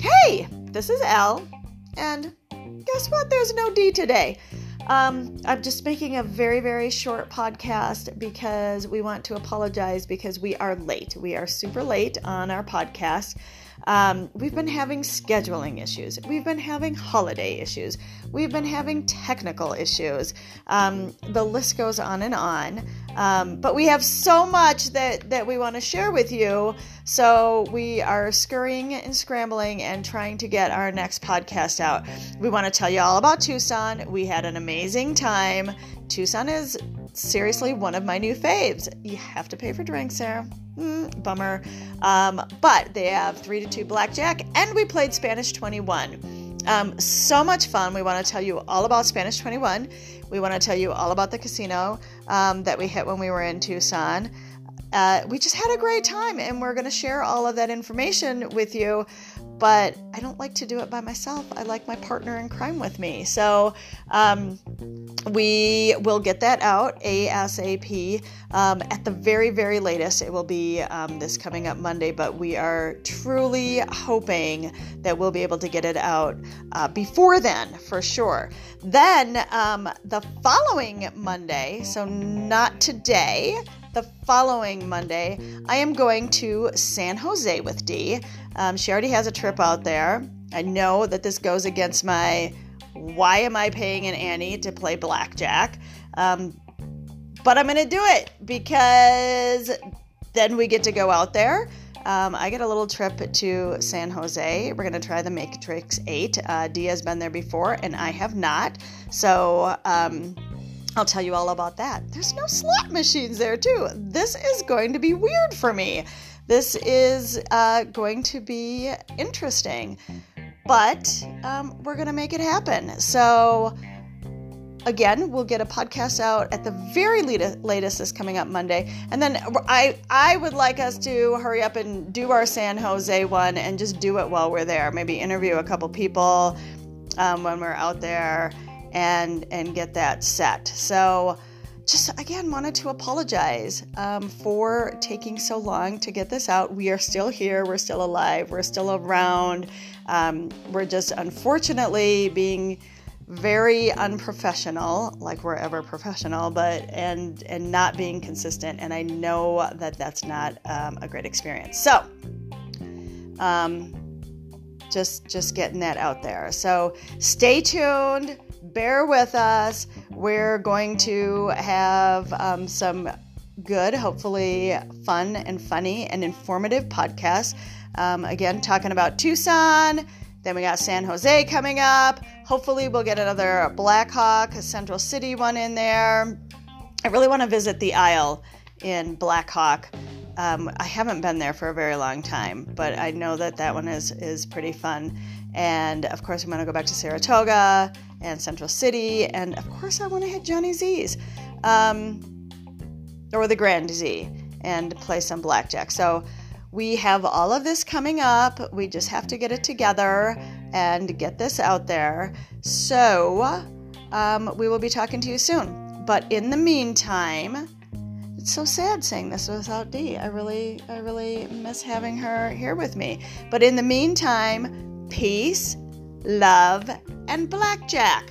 Hey, this is Elle, and guess what? There's no Dee today. Um, I'm just making a very, very short podcast because we want to apologize because we are late. We are super late on our podcast. Um, we've been having scheduling issues. We've been having holiday issues. We've been having technical issues. Um, the list goes on and on. Um, but we have so much that, that we want to share with you. So we are scurrying and scrambling and trying to get our next podcast out. We want to tell you all about Tucson. We had an amazing time. Tucson is seriously one of my new faves. You have to pay for drinks there. Mm, bummer. Um, but they have 3 to 2 blackjack, and we played Spanish 21. Um, so much fun. We want to tell you all about Spanish 21. We want to tell you all about the casino um, that we hit when we were in Tucson. Uh, we just had a great time, and we're going to share all of that information with you but I don't like to do it by myself. I like my partner in crime with me. So um, we will get that out ASAP. Um, at the very, very latest, it will be um, this coming up Monday, but we are truly hoping that we'll be able to get it out uh, before then for sure. Then um, the following Monday, so not today, the following Monday, I am going to San Jose with Dee. Um, she already has a trip out there. I know that this goes against my why am I paying an ante to play blackjack? Um, but I'm going to do it because then we get to go out there. Um, I get a little trip to San Jose. We're going to try the Matrix 8. Uh, Dee's been there before, and I have not. So, um, I'll tell you all about that. There's no slot machines there, too. This is going to be weird for me. This is uh, going to be interesting, but um, we're going to make it happen. So, again, we'll get a podcast out at the very latest this coming up Monday. And then I I would like us to hurry up and do our San Jose one and just do it while we're there. Maybe interview a couple people um, when we're out there and and get that set. So just again wanted to apologize um, for taking so long to get this out. We are still here. We're still alive. We're still around. Um, we're just unfortunately being very unprofessional, like we're ever professional, but and and not being consistent. And I know that that's not um, a great experience. So. Um, just just getting that out there. So stay tuned bear with us. We're going to have um, some good, hopefully fun and funny and informative podcasts. Um, again, talking about Tucson. Then we got San Jose coming up. Hopefully, we'll get another Blackhawk, a Central City one in there. I really want to visit the Isle in Blackhawk. Um, I haven't been there for a very long time, but I know that that one is is pretty fun. And of course, I'm going to go back to Saratoga and Central City. And of course, I want to hit Johnny Z's um, or the Grand Z and play some blackjack. So we have all of this coming up. We just have to get it together and get this out there. So um, we will be talking to you soon. But in the meantime, it's so sad saying this without Dee. I really, I really miss having her here with me. But in the meantime, peace, love, and blackjack.